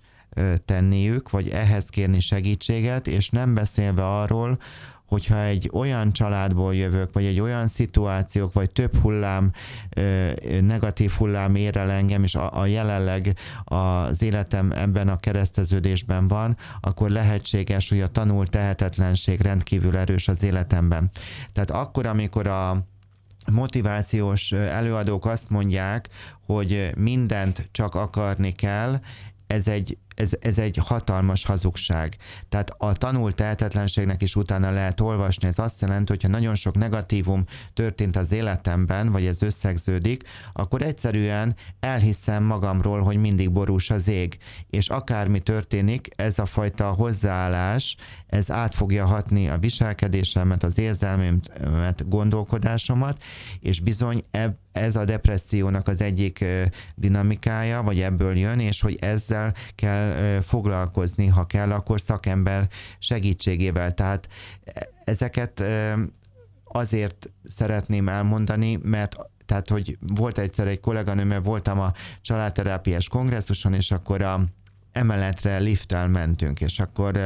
tenniük, vagy ehhez kérni segítséget, és nem beszélve arról, hogyha egy olyan családból jövök, vagy egy olyan szituációk, vagy több hullám, negatív hullám ér el engem, és a, a jelenleg az életem ebben a kereszteződésben van, akkor lehetséges, hogy a tanult tehetetlenség rendkívül erős az életemben. Tehát akkor, amikor a motivációs előadók azt mondják, hogy mindent csak akarni kell, ez egy ez, ez egy hatalmas hazugság. Tehát a tanult tehetetlenségnek is utána lehet olvasni. Ez azt jelenti, hogyha nagyon sok negatívum történt az életemben, vagy ez összegződik, akkor egyszerűen elhiszem magamról, hogy mindig borús az ég. És akármi történik, ez a fajta hozzáállás, ez át fogja hatni a viselkedésemet, az érzelmémet, gondolkodásomat, és bizony ebb ez a depressziónak az egyik dinamikája, vagy ebből jön, és hogy ezzel kell foglalkozni, ha kell, akkor szakember segítségével. Tehát ezeket azért szeretném elmondani, mert tehát, hogy volt egyszer egy kolléganőmmel, voltam a családterápiás kongresszuson, és akkor a emeletre lifttel mentünk, és akkor,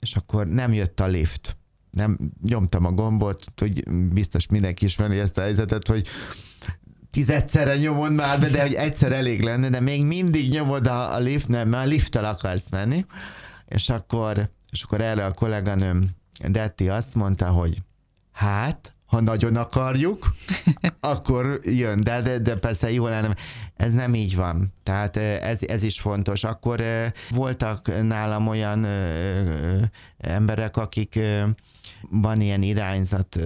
és akkor nem jött a lift. Nem nyomtam a gombot, hogy biztos mindenki ismeri ezt a helyzetet, hogy tizedszerre nyomod már be, de hogy egyszer elég lenne, de még mindig nyomod a, a lift, nem, a lifttel akarsz menni, és akkor, és akkor erre a kolléganőm Detti azt mondta, hogy hát, ha nagyon akarjuk, akkor jön, de, de, de persze jó lenne. Ez nem így van. Tehát ez, ez is fontos. Akkor voltak nálam olyan emberek, akik van ilyen irányzat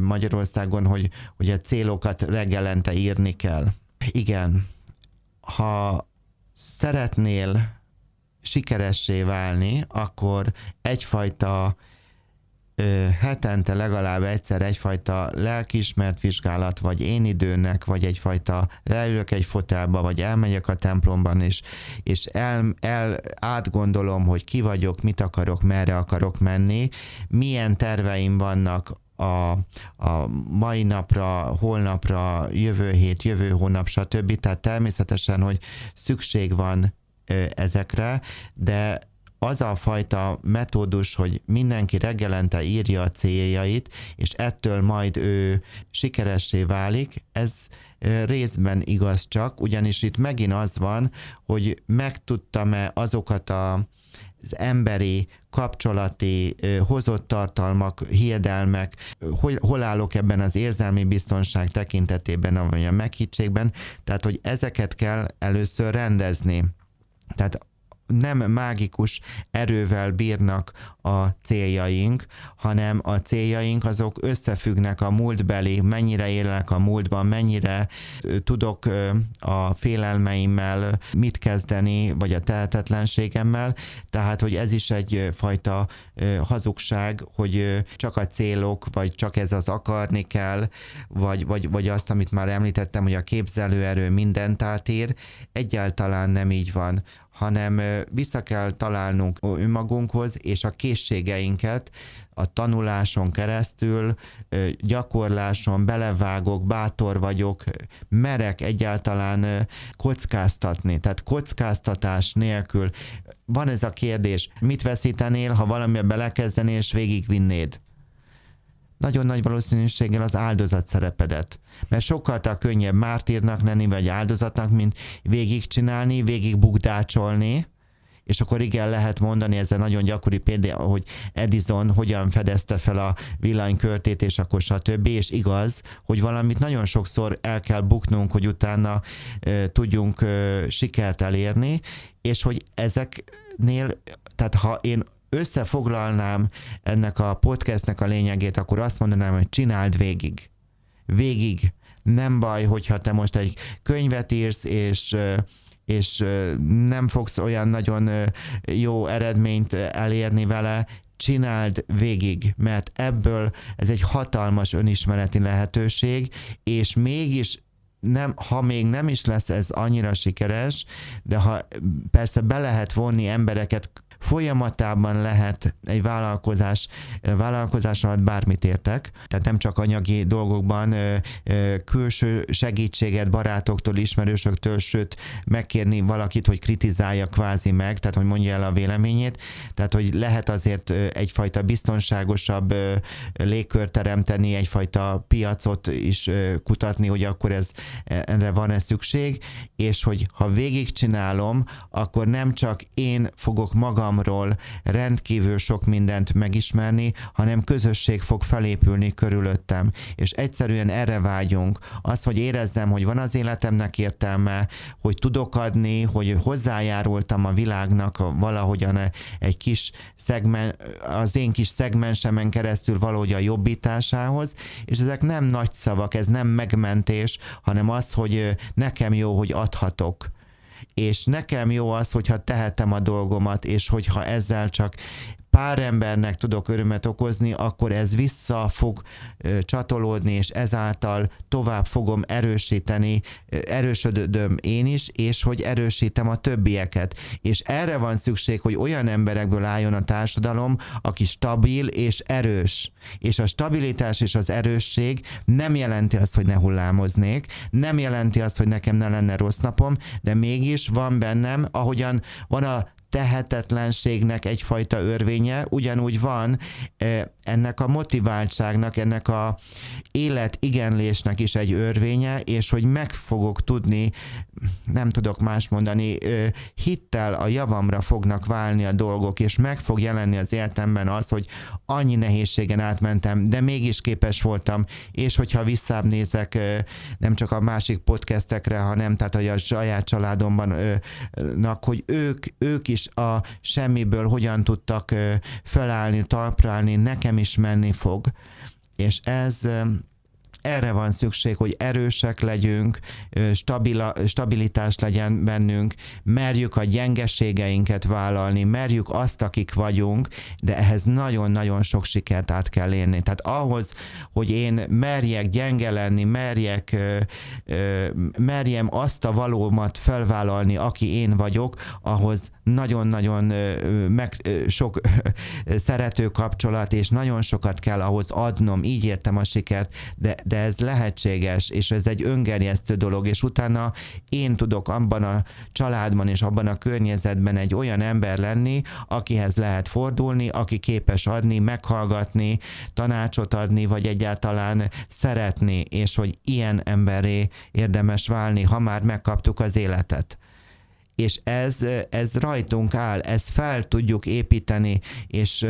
Magyarországon, hogy, hogy a célokat reggelente írni kell. Igen, ha szeretnél sikeressé válni, akkor egyfajta hetente legalább egyszer egyfajta lelkismert vizsgálat, vagy én időnek, vagy egyfajta leülök egy fotelba, vagy elmegyek a templomban, és, és el, el átgondolom, hogy ki vagyok, mit akarok, merre akarok menni, milyen terveim vannak a, a mai napra, holnapra, jövő hét, jövő hónap, stb. Tehát természetesen, hogy szükség van ezekre, de az a fajta metódus, hogy mindenki reggelente írja a céljait, és ettől majd ő sikeressé válik, ez részben igaz csak, ugyanis itt megint az van, hogy megtudtam-e azokat a az emberi, kapcsolati, hozott tartalmak, hiedelmek, hol, hol állok ebben az érzelmi biztonság tekintetében, vagy a meghittségben, tehát hogy ezeket kell először rendezni. Tehát nem mágikus erővel bírnak a céljaink, hanem a céljaink azok összefüggnek a múltbeli, mennyire élek a múltban, mennyire tudok a félelmeimmel mit kezdeni, vagy a tehetetlenségemmel, tehát, hogy ez is egyfajta hazugság, hogy csak a célok, vagy csak ez az akarni kell, vagy, vagy, vagy azt, amit már említettem, hogy a képzelőerő mindent átír, egyáltalán nem így van hanem vissza kell találnunk önmagunkhoz, és a készségeinket a tanuláson keresztül, gyakorláson belevágok, bátor vagyok, merek egyáltalán kockáztatni. Tehát kockáztatás nélkül van ez a kérdés, mit veszítenél, ha valamibe belekezdenél és végigvinnéd? Nagyon nagy valószínűséggel az áldozat szerepedet. Mert sokkal könnyebb mártírnak lenni, vagy áldozatnak, mint végigcsinálni, végig bukdácsolni, és akkor igen, lehet mondani, ez nagyon gyakori példa, hogy Edison hogyan fedezte fel a villanykörtét, és akkor stb. És igaz, hogy valamit nagyon sokszor el kell buknunk, hogy utána e, tudjunk e, sikert elérni, és hogy ezeknél, tehát ha én összefoglalnám ennek a podcastnek a lényegét, akkor azt mondanám, hogy csináld végig. Végig. Nem baj, hogyha te most egy könyvet írsz, és és nem fogsz olyan nagyon jó eredményt elérni vele, csináld végig, mert ebből ez egy hatalmas önismereti lehetőség, és mégis nem, ha még nem is lesz ez annyira sikeres, de ha persze be lehet vonni embereket folyamatában lehet egy vállalkozás, vállalkozás alatt bármit értek, tehát nem csak anyagi dolgokban külső segítséget barátoktól, ismerősöktől, sőt megkérni valakit, hogy kritizálja kvázi meg, tehát hogy mondja el a véleményét, tehát hogy lehet azért egyfajta biztonságosabb légkört teremteni, egyfajta piacot is kutatni, hogy akkor ez erre van-e szükség, és hogy ha végigcsinálom, akkor nem csak én fogok magam magamról rendkívül sok mindent megismerni, hanem közösség fog felépülni körülöttem. És egyszerűen erre vágyunk. Az, hogy érezzem, hogy van az életemnek értelme, hogy tudok adni, hogy hozzájárultam a világnak valahogyan egy kis szegmen, az én kis szegmensemen keresztül valahogy a jobbításához, és ezek nem nagy szavak, ez nem megmentés, hanem az, hogy nekem jó, hogy adhatok és nekem jó az, hogyha tehetem a dolgomat, és hogyha ezzel csak pár embernek tudok örömet okozni, akkor ez vissza fog csatolódni, és ezáltal tovább fogom erősíteni, erősödöm én is, és hogy erősítem a többieket. És erre van szükség, hogy olyan emberekből álljon a társadalom, aki stabil és erős. És a stabilitás és az erősség nem jelenti azt, hogy ne hullámoznék, nem jelenti azt, hogy nekem ne lenne rossz napom, de mégis van bennem, ahogyan van a tehetetlenségnek egyfajta örvénye, ugyanúgy van ennek a motiváltságnak, ennek a életigenlésnek is egy örvénye, és hogy meg fogok tudni, nem tudok más mondani, hittel a javamra fognak válni a dolgok, és meg fog jelenni az életemben az, hogy annyi nehézségen átmentem, de mégis képes voltam, és hogyha visszább nézek nem csak a másik podcastekre, hanem tehát hogy a saját családomban, hogy ők, ők is a semmiből hogyan tudtak felállni, talprálni, nekem is menni fog. És ez erre van szükség, hogy erősek legyünk, stabila, stabilitás legyen bennünk, merjük a gyengeségeinket vállalni, merjük azt, akik vagyunk, de ehhez nagyon-nagyon sok sikert át kell érni. Tehát ahhoz, hogy én merjek gyenge lenni, merjek, merjem azt a valómat felvállalni, aki én vagyok, ahhoz nagyon-nagyon meg, sok szerető kapcsolat, és nagyon sokat kell ahhoz adnom, így értem a sikert, de, de ez lehetséges, és ez egy öngerjesztő dolog, és utána én tudok abban a családban és abban a környezetben egy olyan ember lenni, akihez lehet fordulni, aki képes adni, meghallgatni, tanácsot adni, vagy egyáltalán szeretni, és hogy ilyen emberé érdemes válni, ha már megkaptuk az életet. És ez, ez rajtunk áll, ezt fel tudjuk építeni, és,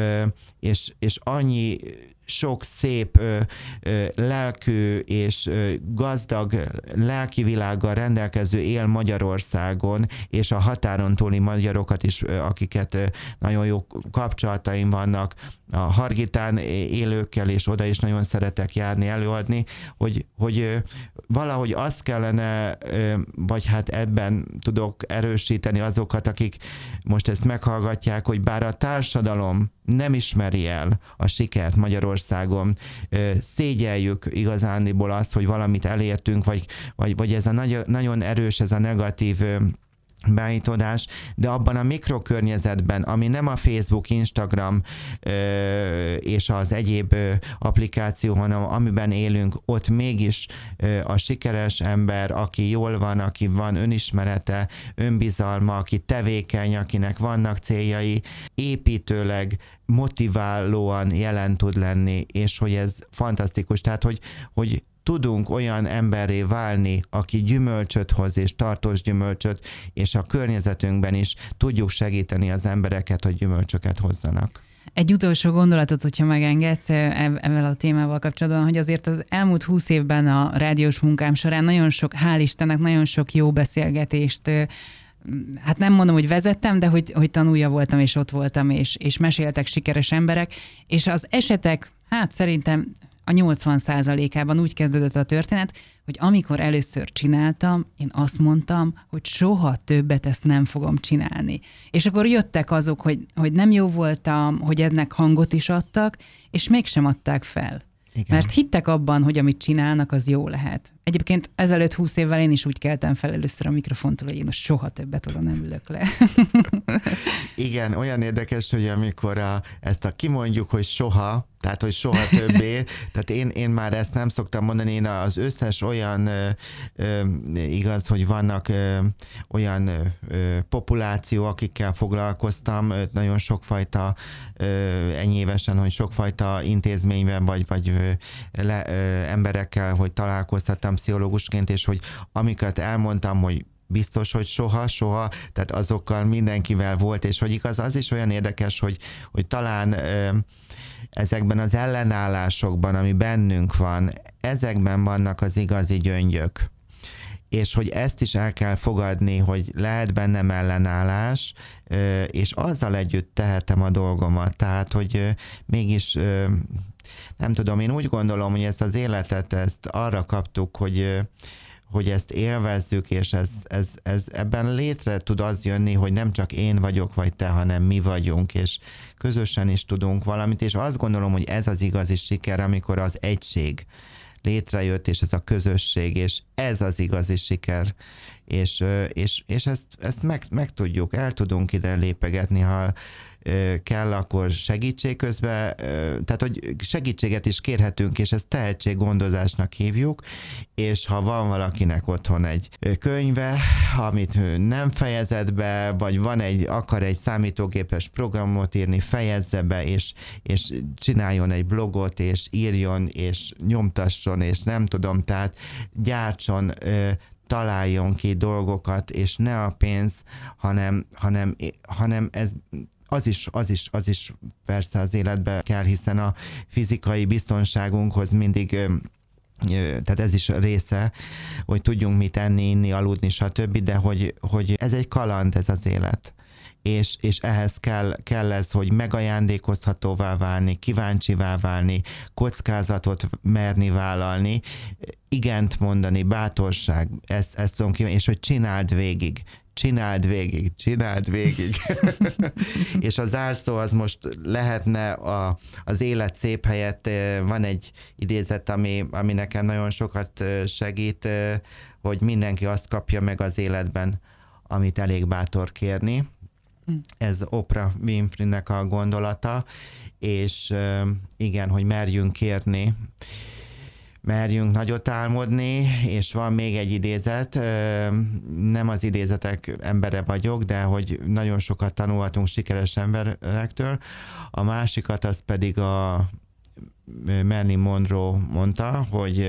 és, és annyi sok szép ö, ö, lelkű és ö, gazdag lelki világgal rendelkező él Magyarországon, és a határon túli magyarokat is, ö, akiket ö, nagyon jó kapcsolataim vannak, a Hargitán élőkkel, és oda is nagyon szeretek járni, előadni, hogy, hogy ö, valahogy azt kellene, ö, vagy hát ebben tudok erősíteni azokat, akik most ezt meghallgatják, hogy bár a társadalom nem ismeri el a sikert Magyarországon, szégyeljük igazániból azt, hogy valamit elértünk, vagy, vagy, vagy ez a nagy, nagyon erős, ez a negatív beállítódás, de abban a mikrokörnyezetben, ami nem a Facebook, Instagram ö, és az egyéb ö, applikáció, hanem amiben élünk, ott mégis ö, a sikeres ember, aki jól van, aki van önismerete, önbizalma, aki tevékeny, akinek vannak céljai, építőleg, motiválóan jelen tud lenni, és hogy ez fantasztikus. Tehát, hogy, hogy tudunk olyan emberré válni, aki gyümölcsöt hoz és tartós gyümölcsöt, és a környezetünkben is tudjuk segíteni az embereket, hogy gyümölcsöket hozzanak. Egy utolsó gondolatot, hogyha megengedsz ezzel a témával kapcsolatban, hogy azért az elmúlt húsz évben a rádiós munkám során nagyon sok, hál' Istennek, nagyon sok jó beszélgetést hát nem mondom, hogy vezettem, de hogy, hogy tanulja voltam, és ott voltam, és, és meséltek sikeres emberek, és az esetek, hát szerintem a 80 ában úgy kezdődött a történet, hogy amikor először csináltam, én azt mondtam, hogy soha többet ezt nem fogom csinálni. És akkor jöttek azok, hogy, hogy nem jó voltam, hogy ennek hangot is adtak, és mégsem adták fel. Igen. Mert hittek abban, hogy amit csinálnak, az jó lehet. Egyébként ezelőtt húsz évvel én is úgy keltem fel először a mikrofontól, hogy én soha többet oda nem ülök le. Igen, olyan érdekes, hogy amikor a, ezt a kimondjuk, hogy soha, tehát hogy soha többé, tehát én, én már ezt nem szoktam mondani, én az összes olyan ö, ö, igaz, hogy vannak ö, olyan ö, populáció, akikkel foglalkoztam, ö, nagyon sokfajta ö, ennyi évesen, hogy sokfajta intézményben vagy, vagy ö, le, ö, emberekkel, hogy találkoztattam pszichológusként, és hogy amiket elmondtam, hogy biztos, hogy soha, soha, tehát azokkal mindenkivel volt, és hogy igaz, az is olyan érdekes, hogy, hogy talán ö, ezekben az ellenállásokban, ami bennünk van, ezekben vannak az igazi gyöngyök. És hogy ezt is el kell fogadni, hogy lehet bennem ellenállás, és azzal együtt tehetem a dolgomat. Tehát, hogy mégis nem tudom, én úgy gondolom, hogy ezt az életet ezt arra kaptuk, hogy hogy ezt élvezzük, és ez, ez, ez, ebben létre tud az jönni, hogy nem csak én vagyok, vagy te, hanem mi vagyunk, és közösen is tudunk valamit, és azt gondolom, hogy ez az igazi siker, amikor az egység létrejött, és ez a közösség, és ez az igazi siker, és, és, és ezt, ezt meg, meg tudjuk, el tudunk ide lépegetni, ha kell, akkor segítség közben, tehát hogy segítséget is kérhetünk, és ezt tehetséggondozásnak hívjuk, és ha van valakinek otthon egy könyve, amit nem fejezett be, vagy van egy, akar egy számítógépes programot írni, fejezze be, és, és csináljon egy blogot, és írjon, és nyomtasson, és nem tudom, tehát gyártson találjon ki dolgokat, és ne a pénz, hanem, hanem, hanem ez az is, az, is, az is persze az életbe kell, hiszen a fizikai biztonságunkhoz mindig tehát ez is része, hogy tudjunk mit enni, inni, aludni, stb., de hogy, hogy ez egy kaland, ez az élet és, és ehhez kell, kell ez, hogy megajándékozhatóvá válni, kíváncsivá válni, kockázatot merni vállalni, igent mondani, bátorság, ezt, ezt tudom kívánni, és hogy csináld végig, csináld végig, csináld végig. és az zárszó az most lehetne a, az élet szép helyett, van egy idézet, ami, ami nekem nagyon sokat segít, hogy mindenki azt kapja meg az életben, amit elég bátor kérni, ez Oprah Winfrey-nek a gondolata, és igen, hogy merjünk kérni, merjünk nagyot álmodni, és van még egy idézet, nem az idézetek embere vagyok, de hogy nagyon sokat tanulhatunk sikeres emberektől. A másikat az pedig a Marilyn Monroe mondta, hogy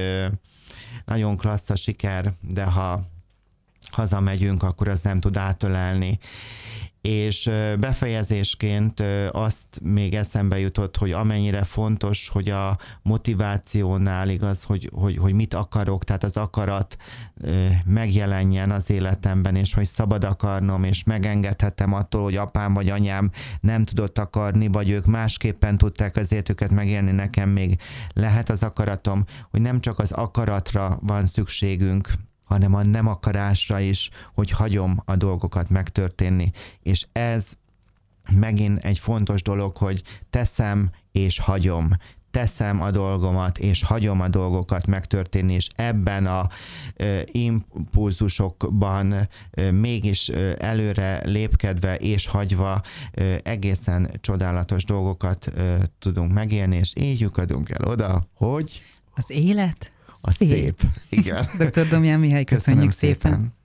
nagyon klassz a siker, de ha hazamegyünk, akkor az nem tud átölelni és befejezésként azt még eszembe jutott, hogy amennyire fontos, hogy a motivációnál igaz, hogy, hogy, hogy mit akarok, tehát az akarat megjelenjen az életemben, és hogy szabad akarnom, és megengedhetem attól, hogy apám vagy anyám nem tudott akarni, vagy ők másképpen tudták az életüket megélni, nekem még lehet az akaratom, hogy nem csak az akaratra van szükségünk, hanem a nem akarásra is, hogy hagyom a dolgokat megtörténni. És ez megint egy fontos dolog, hogy teszem és hagyom teszem a dolgomat, és hagyom a dolgokat megtörténni, és ebben a ö, impulzusokban ö, mégis ö, előre lépkedve és hagyva ö, egészen csodálatos dolgokat ö, tudunk megélni, és így lyukadunk el oda, hogy az élet a szép. szép. Igen. Dr. Domján Mihály, köszönjük Köszönöm szépen. szépen.